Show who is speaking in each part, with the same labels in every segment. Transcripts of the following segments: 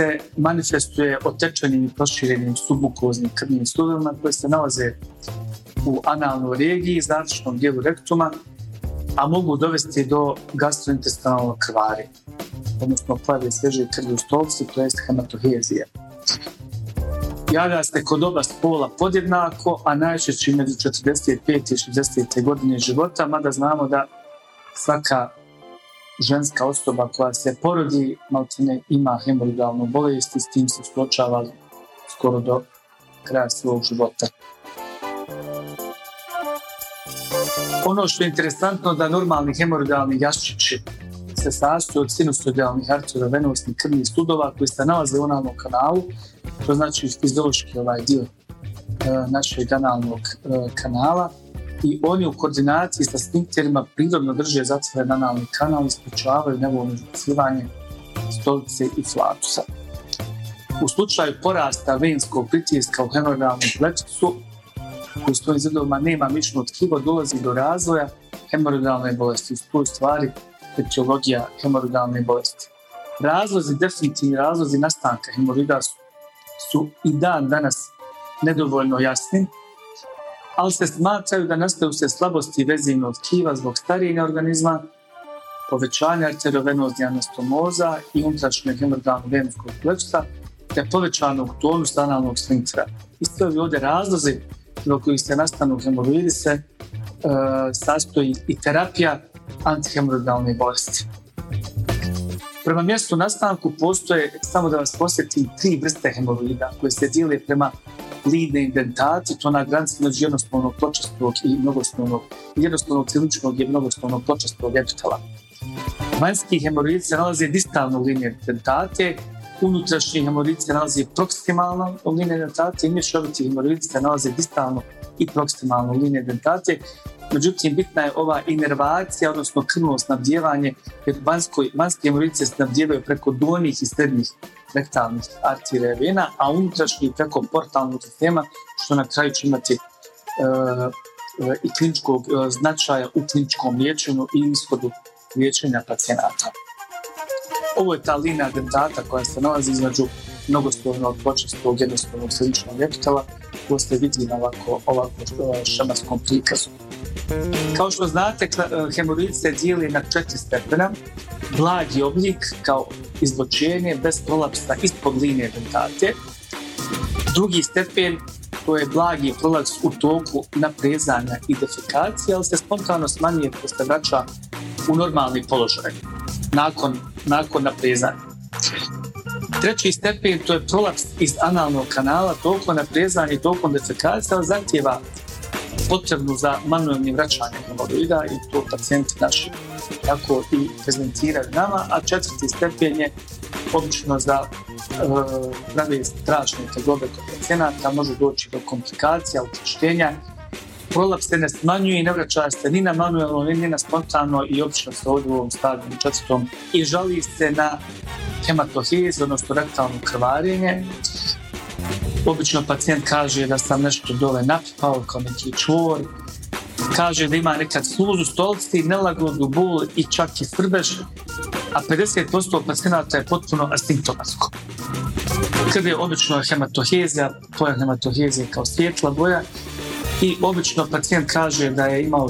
Speaker 1: se manifestuje otečenim i proširenim submukoznim krvnim sudovima koje se nalaze u analnoj regiji, završnom dijelu rektuma, a mogu dovesti do gastrointestinalnog krvari, odnosno plave sveže krvi u stolci, to jest hematohezije. Javlja se kod oba spola podjednako, a najčešće među 45. i 60. godine života, mada znamo da svaka ženska osoba koja se porodi maltene ima hemoroidalnu bolest i s tim se suočava skoro do kraja svog života. Ono što je interesantno da normalni hemoroidalni jaščići se sastoji od sinusoidalnih arteriovenosnih krvnih studova koji se nalaze u analnom kanalu, to znači fiziološki ovaj dio e, našeg analnog e, kanala i oni u koordinaciji sa sfinkterima prirodno drže zatvoren analni kanal i sprečavaju nevoljno izbacivanje stolice i flatusa. U slučaju porasta venskog pritiska u hemoroidalnom pleksusu u svojim zidovima nema mišno tkivo, dolazi do razvoja hemoroidalne bolesti. U stvari etiologija hemoroidalne bolesti. Razlozi, definitivni razlozi nastanka hemoroida su, su i dan danas nedovoljno jasni, ali se smatraju da nastaju se slabosti vezivnog tkiva zbog starijega organizma, povećanja arteriovenozne anastomoza i unutrašnjeg hemoroidalnog venskog pleksa, te povećanog tonusa analnog sfinktera. Isto je ovdje razlozi zbog kojih se nastanu hemoroidi se e, sastoji i terapija antihemoroidalne bolesti. Prema mjestu nastanku postoje, samo da vas posjetim, tri vrste hemoroida koje se dijele prema lidne indentati, to na granici među jednostavnog pločastog i mnogoslovnog, jednostavnog ciličnog i mnogoslovnog pločastog epitela. Vanjski hemoroid se nalazi distalno u linije dentate, unutrašnji hemoroid se nalazi proksimalno u linije dentate i mješoviti hemoroid se nalazi distalno i proksimalno linije dentate. Međutim, bitna je ova inervacija, odnosno krvno snabdjevanje, jer vanjski hemoroid se snabdjevaju preko donjih i srednjih rektalnih arterija vena, a unutrašnji preko portalnog sistema, što na kraju će imati e, e, i kliničkog e, značaja u kliničkom liječenju i ishodu liječenja pacijenata. Ovo je ta linija dentata koja se nalazi između mnogoslovnog počestog jednostavnog sredičnog epitela koja ste vidjeli na ovako, ovako šemaskom prikazu. Kao što znate, hemoroid se dijeli na četiri stepena. Blagi oblik kao izločenje bez prolapsa ispod linije dentate. Drugi stepen to je blagi prolaps u toku naprezanja i defekacije, ali se spontano smanjuje ko u normalni položaj nakon, nakon naprezanja. Treći stepen to je prolaps iz analnog kanala tokom naprezanja i tokom defekacije, ali zahtjeva potrebnu za manuelnim vraćanjem hemoroida i to pacijenti naši tako i prezentiraju nama, a četvrti stepen je obično za prave strašne tegobe kod pacijenata, može doći do komplikacija, učeštenja, prolaps se ne smanjuje i ne vraća se ni na manuelno, ni na spontano i obično se ovdje u ovom stadionu četvrtom i žali se na hematohiz, odnosno rektalno krvarenje. Obično pacijent kaže da sam nešto dole napipao kao neki čvor, kaže da ima nekad sluzu stolci, nelagodu, bol i čak i srbež, a 50% pacijenata je potpuno asimptomatsko. Krv je obično hematohezija, pojam hematohezije kao svjetla boja i obično pacijent kaže da je imao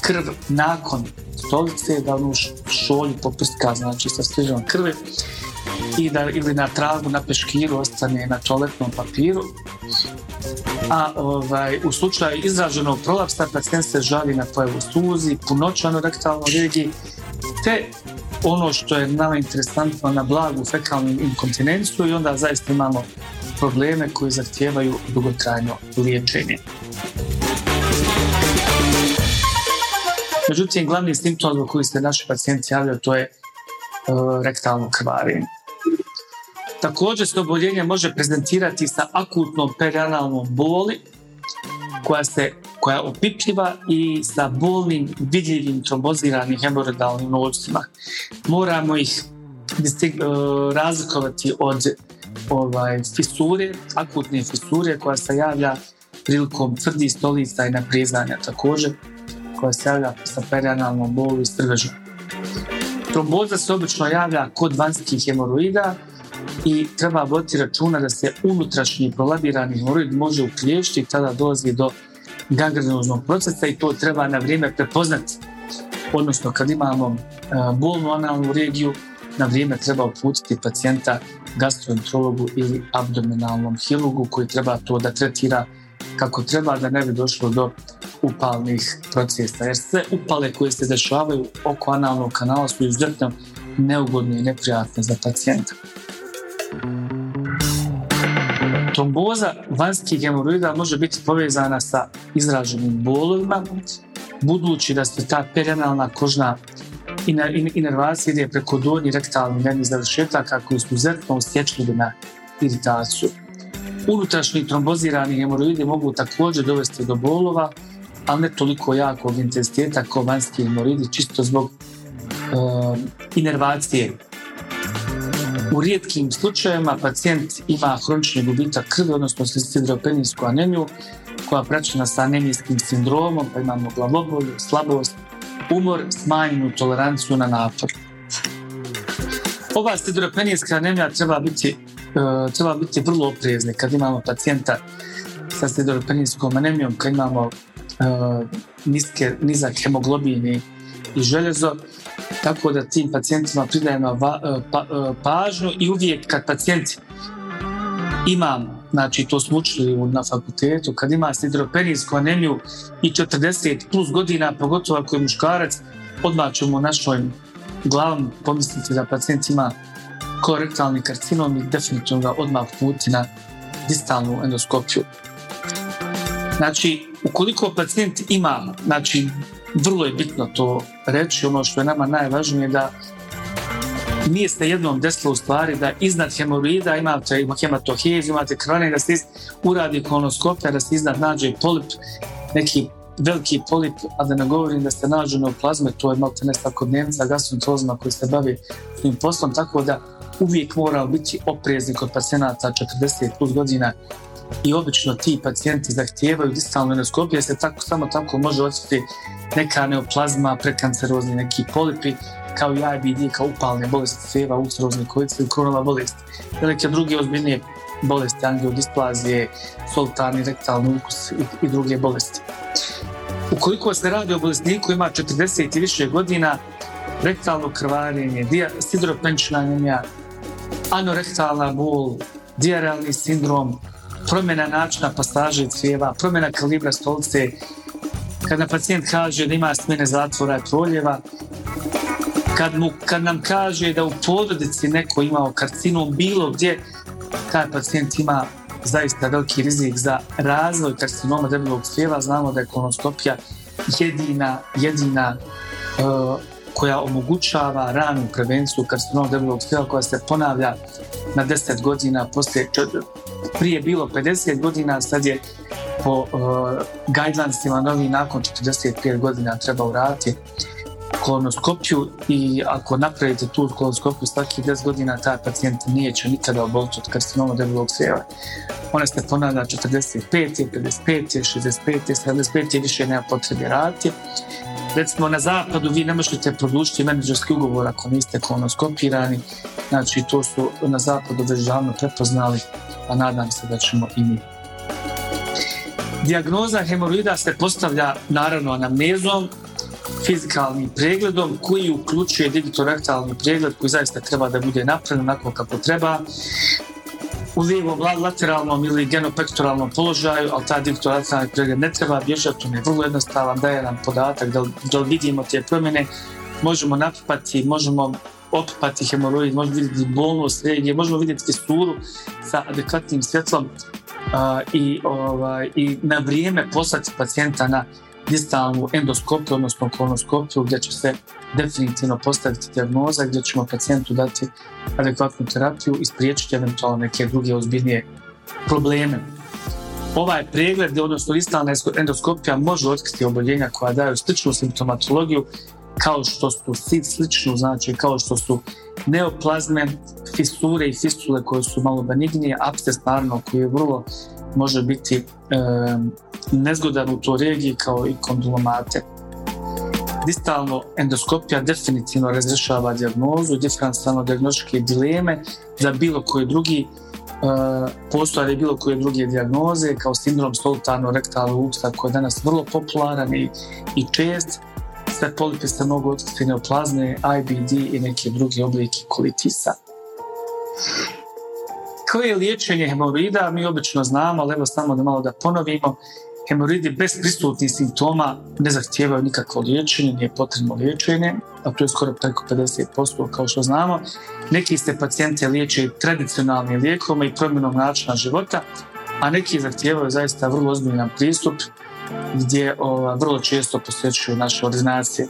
Speaker 1: krv nakon stolice, da ono šolju popustka, znači sa stižom krvi i da ili na tragu, na peškiru ostane na toaletnom papiru a ovaj, u slučaju izraženog prolapsa pacijent se žali na pojavu suzi, punoćanu rektalnoj regiji, te ono što je nama interesantno na blagu fekalnu inkontinenciju i onda zaista imamo probleme koji zahtijevaju dugotrajno liječenje. Međutim, glavni simptom zbog koji se naši pacijenti javljaju to je uh, rektalno krvarenje. Također se oboljenje može prezentirati sa akutnom perianalnom boli koja se koja je opipljiva i sa bolnim vidljivim tromboziranim hemoroidalnim novcima. Moramo ih razlikovati od ovaj, fisure, akutne fisure koja se javlja prilikom tvrdih stolica i naprezanja također, koja se javlja sa perianalnom bolu i strvežom. Tromboza se obično javlja kod vanjskih hemoroida i treba voditi računa da se unutrašnji prolabirani hemoroid može uklješti i tada dolazi do gangrenoznog procesa i to treba na vrijeme prepoznati. Odnosno kad imamo e, bolnu analnu regiju, na vrijeme treba uputiti pacijenta gastroenterologu ili abdominalnom hirurgu koji treba to da tretira kako treba da ne bi došlo do upalnih procesa. Jer sve upale koje se dešavaju oko analnog kanala su izuzetno neugodne i neprijatne za pacijenta. Tromboza vanjskih hemoroida može biti povezana sa izraženim bolovima, budući da se ta perianalna kožna inervacija ide preko donji rektalni nervni završetaka koji su izuzetno osjetljivi na iritaciju. Unutrašnji trombozirani hemoroidi mogu također dovesti do bolova, ali ne toliko jakog intenziteta kao vanjski hemoroidi, čisto zbog uh, inervacije. U rijetkim slučajevima pacijent ima hronični gubitak krvi, odnosno hidropenijsku anemiju, koja je praćena sa anemijskim sindromom, pa imamo glavobolju, slabost, umor, smanjenu toleranciju na napor. Ova sidropenijska anemija treba biti, uh, treba biti vrlo oprezna kad imamo pacijenta sa sidropenijskom anemijom, kad imamo uh, niske, nizak hemoglobin i, željezo, tako da tim pacijentima pridajemo uh, pa, pažnju i uvijek kad pacijent ima znači to smo učili na fakultetu, kad ima sidropenijsku anemiju i 40 plus godina, pogotovo ako je muškarac, odmah ćemo našoj glavom pomisliti da pacijent ima korektalni karcinom i definitivno ga odmah puti na distalnu endoskopiju. Znači, ukoliko pacijent ima, znači, vrlo je bitno to reći, ono što je nama najvažnije da nije se jednom desilo u stvari da iznad hemoroida imate hematohezu, imate krvane, da se uradi kolonoskopija, da se iznad nađe polip, neki veliki polip, a da ne govorim da se nađu neoplazme, to je malo ne svakodnevnica gastroenterozima koji se bavi svim poslom, tako da uvijek mora biti oprezni kod pacijenata 40 plus godina i obično ti pacijenti zahtijevaju distalnu endoskopiju, se tako, samo tako može osjetiti neka neoplazma, prekancerozni neki polipi, kao i IBD, kao upalne bolesti crijeva, ulcerozne kolice ili kronova bolesti. Velike druge ozbiljnije bolesti, angiodisplazije, solitarni rektalni ukus i, druge bolesti. Ukoliko se radi o bolesniku ima 40 i više godina, rektalno krvarenje, sidropenčna anemija, anorektalna bol, diarealni sindrom, promjena načina pasaže crijeva, promjena kalibra stolice, kada pacijent kaže da ima smjene zatvora i proljeva, kad, mu, kad nam kaže da u porodici neko imao karcinom bilo gdje, taj pacijent ima zaista veliki rizik za razvoj karcinoma debelog crijeva. Znamo da je kolonoskopija jedina, jedina uh, koja omogućava ranu prevenciju karcinoma debelog crijeva koja se ponavlja na 10 godina poslije prije bilo 50 godina, sad je po uh, guidelinesima novi nakon 45 godina treba uraditi kolonoskopiju i ako napravite tu kolonoskopiju svakih 10 godina, taj pacijent neće nikada oboliti od karcinoma debelog crijeva. Ona se ponavlja 45, 55, 65, 75 i više nema potrebe raditi. Recimo na zapadu vi ne možete produžiti menadžerski ugovor ako niste kolonoskopirani, znači to su na zapadu već davno prepoznali, a nadam se da ćemo i mi. Dijagnoza hemoroida se postavlja naravno anamnezom, fizikalnim pregledom koji uključuje digitorektalni pregled koji zaista treba da bude napravljen onako kako treba u lijevom lateralnom ili genopektoralnom položaju, ali taj digitorektalni pregled ne treba bježati, on je vrlo jednostavan, daje nam podatak da, da vidimo te promjene, možemo napipati, možemo opipati hemoroid, možemo vidjeti bolnost regije, možemo vidjeti fisturu sa adekvatnim svjetlom i, ovaj, i na vrijeme poslati pacijenta na distalnu endoskopiju, odnosno kolonoskopiju gdje će se definitivno postaviti dijagnoza gdje ćemo pacijentu dati adekvatnu terapiju i spriječiti eventualno neke druge ozbiljnije probleme. Ovaj pregled, odnosno istalna endoskopija može otkriti oboljenja koja daju sličnu simptomatologiju kao što su sličnu, znači kao što su neoplazme, fisure i fistule koje su malo benignije, absces naravno koji je vrlo može biti nezgodan u toj regiji kao i kondulomate. Distalno endoskopija definitivno razrešava dijagnozu, diferencijalno diagnostičke dileme za bilo koje drugi uh, postoje bilo koje druge dijagnoze kao sindrom stolitarno rektalnog uksa koji je danas vrlo popularan i, i čest. Sve polipe neoplazme, IBD i neke druge oblike kolitisa. Koje je liječenje hemoroida? Mi obično znamo, ali evo samo da malo da ponovimo. Hemoroidi bez prisutnih simptoma ne zahtijevaju nikakvo liječenje, nije potrebno liječenje, a to je skoro preko 50% kao što znamo. Neki se pacijente liječe tradicionalnim lijekom i promjenom načina života, a neki zahtijevaju zaista vrlo ozbiljan pristup gdje vrlo često posjećuju naše ordinacije.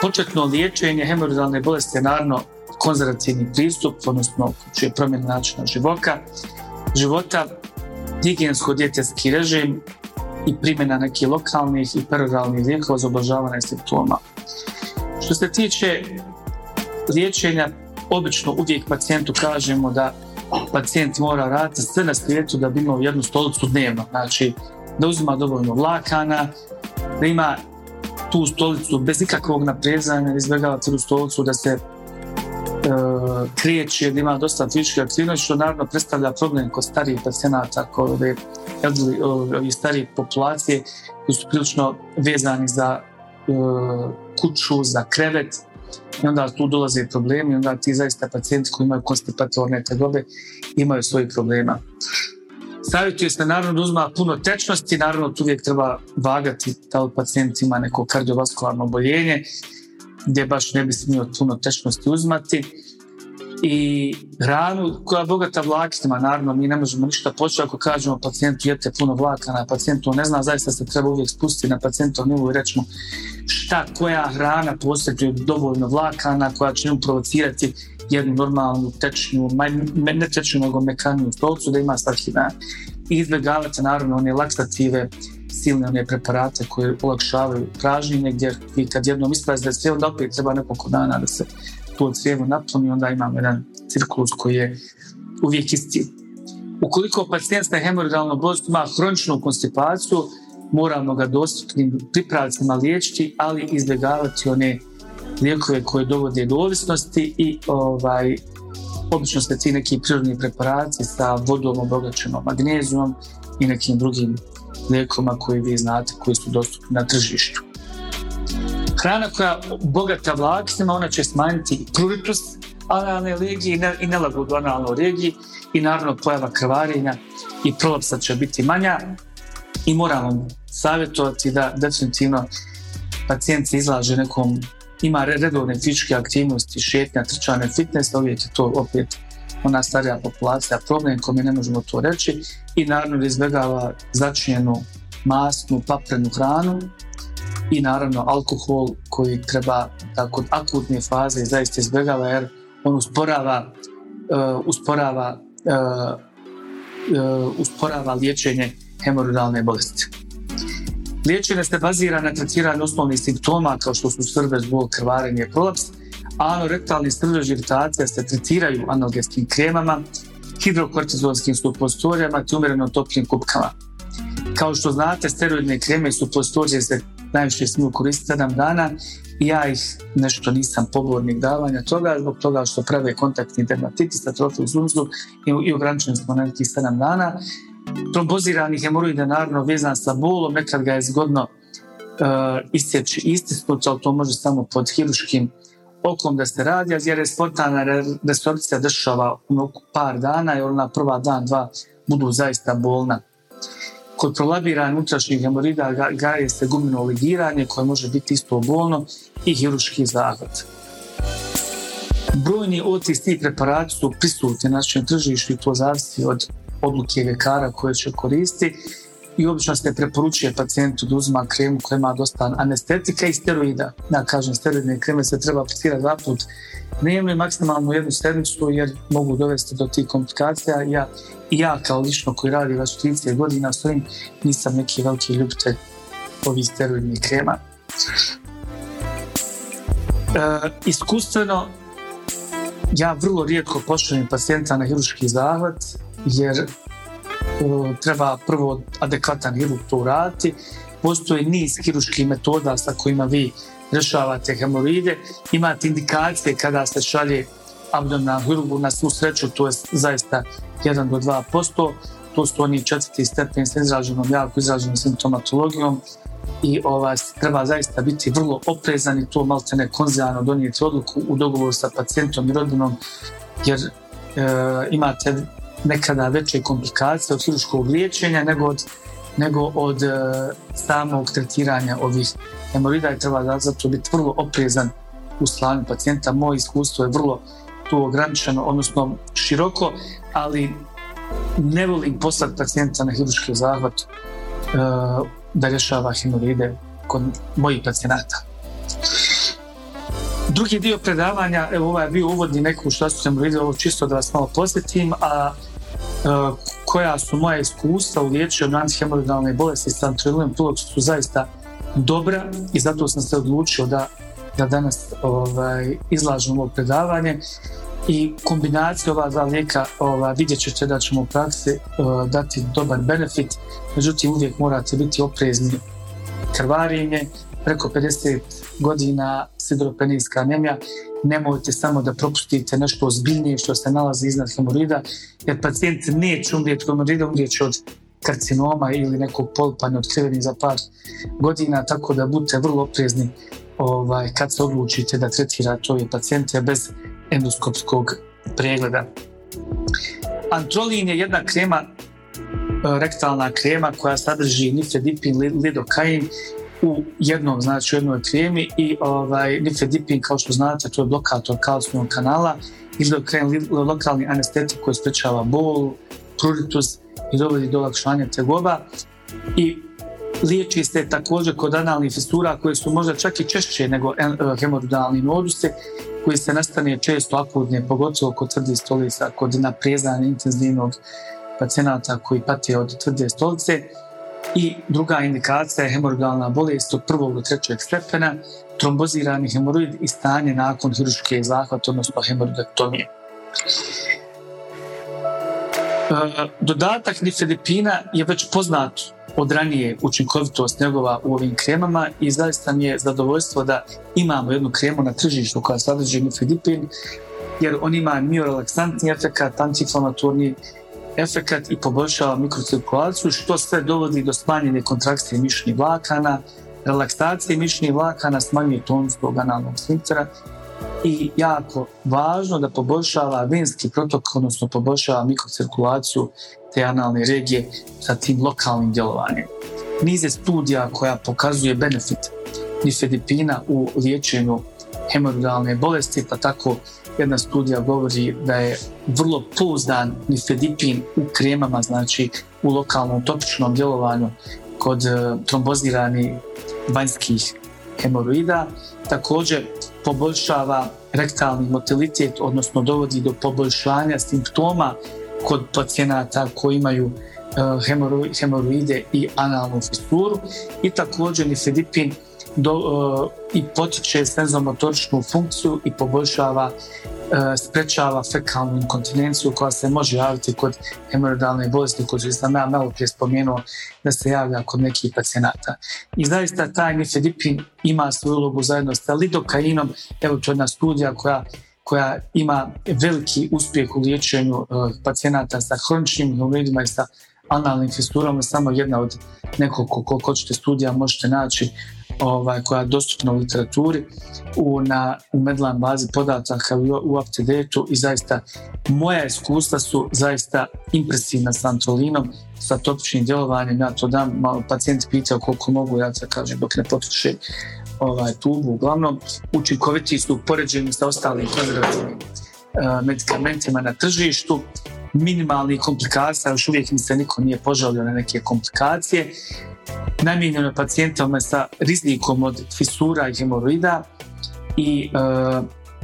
Speaker 1: Početno liječenje hemoroidalne bolesti je naravno konzervativni pristup, odnosno čije promjena načina života, života, higijensko-djetetski režim i primjena nekih lokalnih i peroralnih lijekova za oblažavanje simptoma. Što se tiče liječenja, obično uvijek pacijentu kažemo da pacijent mora raditi sve na svijetu da bi imao jednu stolicu dnevno. Znači, da uzima dovoljno vlakana, da ima tu stolicu bez ikakvog naprezanja, izbjegava tu stolicu da se kriječi da ima dosta fizičke aktivnosti, što naravno predstavlja problem kod starijih pacijenata, kod ove, ove starije populacije koji su prilično vezani za uh, kuću, za krevet i onda tu dolaze problemi onda ti zaista pacijenti koji imaju konstipatorne tegobe imaju svojih problema. Savjetuje se naravno da uzma puno tečnosti, naravno tu uvijek treba vagati da li pacijent ima neko kardiovaskularno oboljenje, gdje baš ne bi smio puno tečnosti uzmati i hranu koja je bogata vlaknima, naravno mi ne možemo ništa početi ako kažemo pacijentu jete puno vlakana, pacijentu ne zna, zaista se treba uvijek spustiti na pacijentov nivu i reći mu šta, koja hrana posjeduje dovoljno vlakana koja će mu provocirati jednu normalnu tečnu, ne tečnu nego mekaniju stolcu da ima svaki dan. I izbjegavate naravno one laksative, silne one preparate koje olakšavaju pražnjenje gdje vi kad jednom isprazite sve onda opet treba nekoliko dana da se to crijevo napuni onda imamo jedan cirkulus koji je uvijek isti. Ukoliko pacijent sa hemoroidalnom bolest ima hroničnu konstipaciju, moramo ga dostupnim pripravcima liječiti, ali izbjegavati one lijekove koje dovode do ovisnosti i ovaj, obično se ti neki prirodni preparati sa vodom obogaćenom magnezijom i nekim drugim lijekovima koji vi znate koji su dostupni na tržištu. Hrana koja bogata vlaknima, ona će smanjiti pruritus analne legije i nelagodu analnoj regiji i naravno pojava krvarenja i prolapsa će biti manja i moramo savjetovati da definitivno pacijent se izlaže nekom ima redovne fizičke aktivnosti, šetnja, trčanje, fitness, uvijek je to opet ona starija populacija. Problem kome ne možemo to reći i naravno da izbjegava začinjenu masnu, paprenu hranu i naravno alkohol koji treba da kod akutne faze zaista izbjegava jer on usporava uh, usporava uh, uh, usporava liječenje hemoroidalne bolesti. Liječenje se bazira na tretiranju osnovnih simptoma kao što su srbež, bol, krvarenje, prolaps, a anorektalni srbež iritacija se tretiraju analgetskim kremama, hidrokortizonskim supostorijama te umjereno toplim kupkama. Kao što znate, steroidne kreme i supostorije se najviše smiju koristiti 7 dana i ja ih nešto nisam pobornik davanja toga zbog toga što prave kontaktni dermatitis, atrofiju zunzu i, i ograničeni smo na nekih 7 dana. Trombozirani hemoroide naravno vezan sa bolom, nekad ga je zgodno uh, isjeći istisnuti, ali to može samo pod hiruškim okom da se radi, jer je spontana resorcija dešava par dana i ona prva dan, dva budu zaista bolna. Kod prolabiranja unutrašnjih hemorida gaje se gumino ligiranje koje može biti isto bolno i hiruški zahvat. Brojni OTC preparati su prisutni na našem tržištu i to zavisi od odluke ljekara koje će koristiti i obično se preporučuje pacijentu da uzima kremu koja ima dosta anestetika i steroida. Ja kažem, steroidne kreme se treba aplicirati dva put dnevno i maksimalno jednu sedmicu jer mogu dovesti do tih komplikacija. Ja, ja kao lično koji radi već 30 godina svojim nisam neki veliki ljubitelj ovih steroidnih krema. E, iskustveno ja vrlo rijetko pošaljem pacijenta na hiruški zahvat jer treba prvo adekvatan hirurg to uraditi. Postoji niz hiruških metoda sa kojima vi rješavate hemoroide. Imate indikacije kada se šalje abdominal hirurgu na svu sreću, to je zaista 1 do 2%. To su oni četvrti stepen sa izraženom, jako izraženom simptomatologijom i ovaj, treba zaista biti vrlo oprezan i to malte ne konzijano donijeti odluku u dogovoru sa pacijentom i rodinom jer e, imate nekada veće komplikacije od hiruškog liječenja nego od, nego od e, samog tretiranja ovih hemorida i treba zato biti vrlo oprezan u slanju pacijenta. Moje iskustvo je vrlo tu ograničeno, odnosno široko, ali ne volim poslati pacijenta na hiruški zahvat e, da rješava hemoride kod mojih pacijenata. Drugi dio predavanja, evo ovaj je bio uvodni neku što su hemoride, ovo čisto da vas malo posjetim, a koja su moja iskustva u liječenju antihemoroidalne bolesti sa antrilujem su zaista dobra i zato sam se odlučio da, da danas ovaj, izlažem ovo predavanje i kombinacija ova dva lijeka ovaj, vidjet ćete da ćemo u praksi uh, dati dobar benefit, međutim uvijek morate biti oprezni krvarenje, preko 50 godina sidropenijska anemija nemojte samo da propustite nešto ozbiljnije što se nalazi iznad hemorida, jer pacijent neće umrijeti hemorida, umrijeće od karcinoma ili nekog polpanja otkrivenih za par godina, tako da budete vrlo oprezni ovaj, kad se odlučite da tretirate ove pacijente bez endoskopskog pregleda. Antrolin je jedna krema, rektalna krema koja sadrži nifedipin, lidokain u jednom, znači u jednoj kremi i ovaj, nifedipin, kao što znate, to je blokator kalcijnog kanala, izdokrem lokalni anestetik koji sprečava bol, pruritus i dovodi do olakšanja tegoba i liječi se također kod analnih fistura koje su možda čak i češće nego hemoroidalni noduse koji se nastane često akutne, pogotovo kod tvrdih stolica, kod naprezanja intenzivnog pacijenata koji pate od tvrde stolice i druga indikacija je hemoroidalna bolest od prvog do trećeg stepena, trombozirani hemoroid i stanje nakon hiruške zahvata, odnosno hemoroidektomije. E, dodatak nifedipina je već poznat od ranije učinkovitost njegova u ovim kremama i zaista mi je zadovoljstvo da imamo jednu kremu na tržištu koja sadrži nifedipin jer on ima miorelaksantni efekt, antiinflamatorni efekat i poboljšava mikrocirkulaciju, što sve dovodi do smanjene kontrakcije mišnih vlakana, relaksacije mišnih vlakana, smanjuje tonus tog analnog sfinktera i jako važno da poboljšava venski protok, odnosno poboljšava mikrocirkulaciju te analne regije sa tim lokalnim djelovanjem. Niz je studija koja pokazuje benefit nifedipina u liječenju hemoroidalne bolesti, pa tako jedna studija govori da je vrlo pouzdan nifedipin u kremama, znači u lokalnom topičnom djelovanju kod e, trombozirani vanjskih hemoroida. Također poboljšava rektalni motilitet, odnosno dovodi do poboljšanja simptoma kod pacijenata koji imaju e, hemoroide i analnu fisturu i također nifedipin do, uh, i potiče senzomotoričnu funkciju i poboljšava uh, sprečava fekalnu inkontinenciju koja se može javiti kod hemoroidalne bolesti koju sam ja malo prije spomenuo da se javlja kod nekih pacijenata. I zaista taj nifedipin ima svoju ulogu zajedno sa lidokainom, evo to je jedna studija koja koja ima veliki uspjeh u liječenju uh, pacijenata sa hroničnim hemoroidima i sa analnim fisturama, samo jedna od nekog koliko hoćete studija možete naći ovaj, koja je dostupna u literaturi u, na, u Medline bazi podataka u, u UpToDate-u i zaista moja iskustva su zaista impresivna sa antrolinom, sa topičnim djelovanjem, ja to dam, malo pacijent pitao koliko mogu, ja se kažem dok ne potruše ovaj, tubu, uglavnom učinkoviti su poređeni sa ostalim konzervativnim uh, medikamentima na tržištu. Minimalnih komplikacija, još uvijek mi se niko nije požalio na neke komplikacije. Namijenjeno je pacijentima sa rizikom od fisura i hemoroida i e,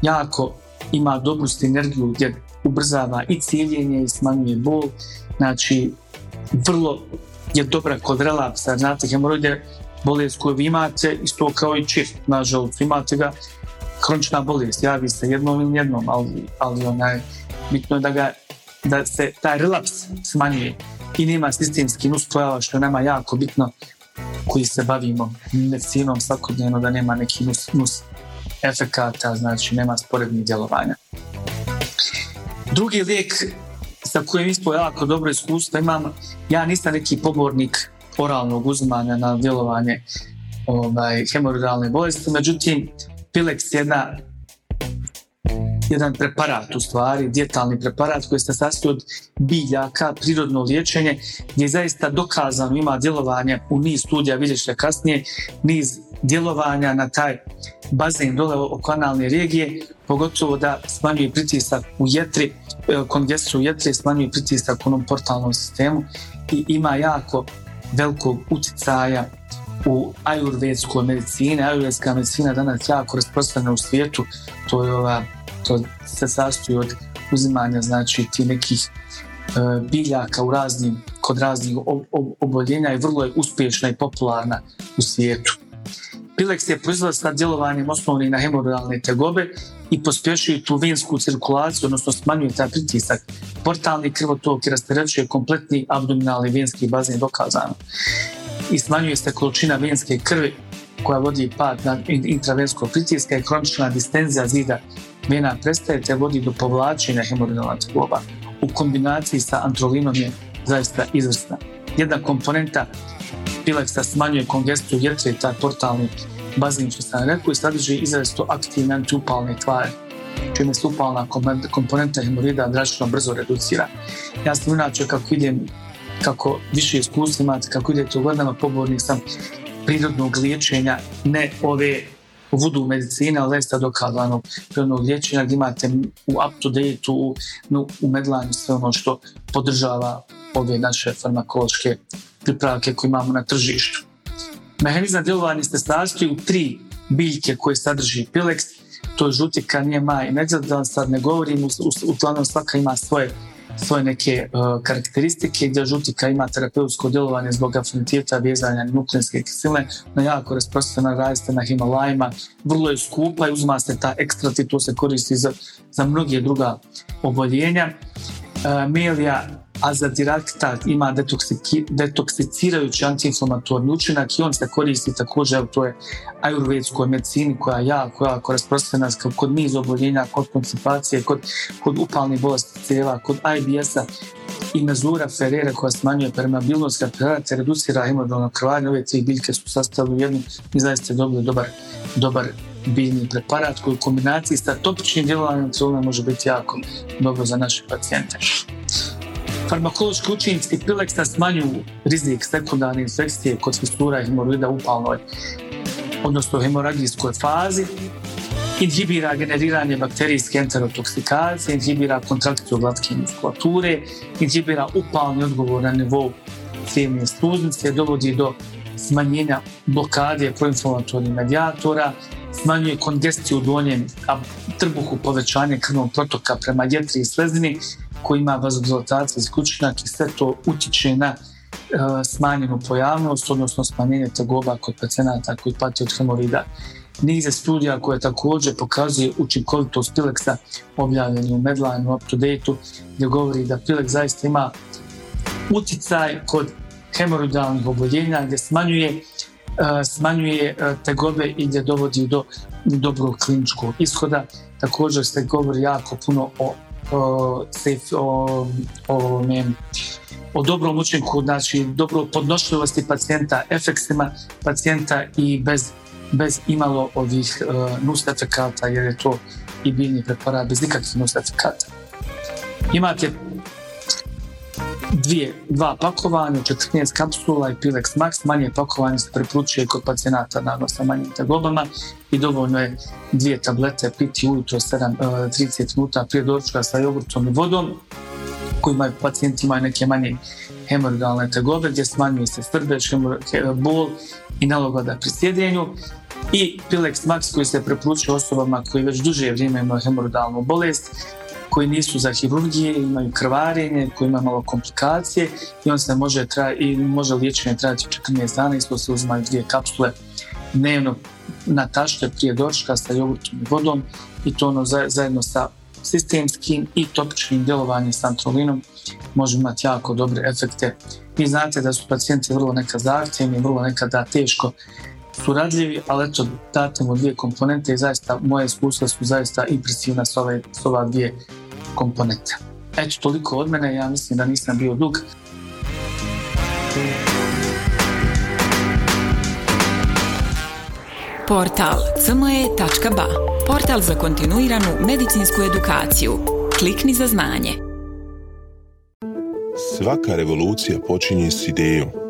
Speaker 1: jako ima dobru sinergiju gdje ubrzava i cijeljenje i smanjuje bol. Znači, vrlo je dobra kod relapsa. Znate, hemoroide bolest koju vi imate, isto kao i čir, nažalost, imate ga, kronična bolest, javi se jednom ili jednom, ali, ali bitno je da, da se taj relaps smanjuje i nema sistemski nuspojava, što je nama jako bitno koji se bavimo medicinom svakodnevno, da nema neki nus, nus efekata, znači nema sporednih djelovanja. Drugi lijek sa kojim isto jako dobro iskustvo imam, ja nisam neki pobornik oralnog uzimanja na djelovanje ovaj, hemoroidalne bolesti, međutim Pilex je jedna jedan preparat u stvari, djetalni preparat koji se sastoji od biljaka, prirodno liječenje, gdje je zaista dokazano ima djelovanje u niz studija, vidjet ćete kasnije, niz djelovanja na taj bazen dole oko analne regije, pogotovo da smanjuje pritisak u jetri, e, kongestru u jetri, smanjuje pritisak u onom portalnom sistemu i ima jako velikog utjecaja u ajurvedskoj medicini. Ajurvedska medicina danas jako rasprostranjena u svijetu. To je ova, to se sastoji od uzimanja znači ti nekih e, biljaka u raznim, kod raznih oboljenja i vrlo je uspješna i popularna u svijetu. Pilex je proizvod sa djelovanjem osnovni na hemoralne tegobe i pospješuje tu vensku cirkulaciju, odnosno smanjuje taj pritisak. Portalni krvotok i rasterećuje kompletni abdominalni venski bazen dokazano. I smanjuje se količina venske krvi koja vodi pad na intravenskog pritiska i kronična distenzija zida vena prestaje te vodi do povlačenja hemoroidalna tegoba. U kombinaciji sa antrolinom je zaista izvrsna. Jedna komponenta Pilexa smanjuje kongestiju jetre i taj portalni bazin što sam rekao i sadrži izrazito aktivne antiupalne tvari čime se upalna komponenta hemorida drastično brzo reducira. Ja sam inače kako idem, kako više iskustva imate, kako idete u godinama, pobornik sam prirodnog liječenja, ne ove vudu medicine, ali zaista dokazano prirodnog liječenja gdje imate u up to date, u, no, u medlanju sve ono što podržava ove naše farmakološke pripravke koje imamo na tržištu. Mehanizam djelovanja se sastoji u tri biljke koje sadrži Pilex, to je žutika, nije maj da sad ne govorim, uglavnom svaka ima svoje svoje neke uh, karakteristike gdje žutika ima terapeutsko djelovanje zbog afiniteta vezanja nukleinske kisele, na jako rasprostranjena raste na Himalajima, vrlo je skupa i uzma se ta ekstrati, to se koristi za, za mnoge druga oboljenja. Uh, melija azadiraktat ima detoksicirajući antiinflamatorni učinak i on se koristi također u toj ajurvedskoj medicini koja je jako, jako rasprostranjena kod niz oboljenja, kod koncipacije, kod, kod upalnih bolesti cijela, kod IBS-a i mezura Ferrera koja smanjuje permeabilnost te reducira hemodalno krvanje. Ove tri biljke su sastavili u jednu i zaista dobili dobar, dobar biljni preparat koji u kombinaciji sa topičnim djelovanjem može biti jako dobro za naše pacijente. Farmakološki učinci Pileksa smanjuju rizik sekundarne infekcije kod fistura i hemoroida u upalnoj, odnosno hemoragijskoj fazi, inhibira generiranje bakterijske enterotoksikacije, inhibira kontrakciju glatke muskulature, inhibira upalni odgovor na nivou cijevne sluznice, dovodi do smanjenja blokade proinflamatornih medijatora, smanjuje kongestiju u donjem trbuhu, povećanje krvnog protoka prema jetri i slezini, koji ima vazodilatacijski učinak i sve to utječe na uh, smanjenu pojavnost, odnosno smanjenje tegoba kod pacijenata koji pati od hemorida. Niz je studija koje također pokazuje učinkovitost Pileksa objavljeni u Medline, u UpToDate-u, gdje govori da Pilex zaista ima utjecaj kod hemoroidalnih oboljenja gdje smanjuje uh, smanjuje uh, tegobe i gdje dovodi do dobrog kliničkog ishoda. Također se govori jako puno o o, o, o, o dobrom učinku, znači dobro podnošljivosti pacijenta, efektima pacijenta i bez, bez imalo ovih uh, jer je to i biljni preparat bez nikakvih nus. Imate dvije, dva pakovanja, 14 kapsula i Pilex Max, manje pakovanje se preporučuje kod pacijenata naravno sa manjim tegobama i dovoljno je dvije tablete piti ujutro 7, 30 minuta prije doručka sa jogurtom i vodom. koji imaju pacijenti imaju neke manje hemoroidalne tegobe gdje smanjuje se srdeč, bol i nalogoda pri sjedenju i Pilex Max koji se preporučuje osobama koji već duže vrijeme imaju hemoroidalnu bolest koji nisu za hirurgije, imaju krvarenje, koji imaju malo komplikacije i on se može, tra, i može liječenje trajati 14 dana, isto se uzimaju dvije kapsule dnevno na tašte prije dočka sa jogurtom i vodom i to ono zajedno sa sistemskim i topičnim djelovanjem s antrolinom može imati jako dobre efekte. Vi znate da su pacijenti vrlo nekad zahtjevni, vrlo nekada teško suradljivi, ali eto date mu dvije komponente i zaista moje iskustva su zaista impresivna s ove, s ova dvije komponente. Eto toliko od mene, ja mislim da nisam bio dug.
Speaker 2: Portal cme.ba Portal za kontinuiranu medicinsku edukaciju. Klikni za znanje.
Speaker 3: Svaka revolucija počinje s idejom.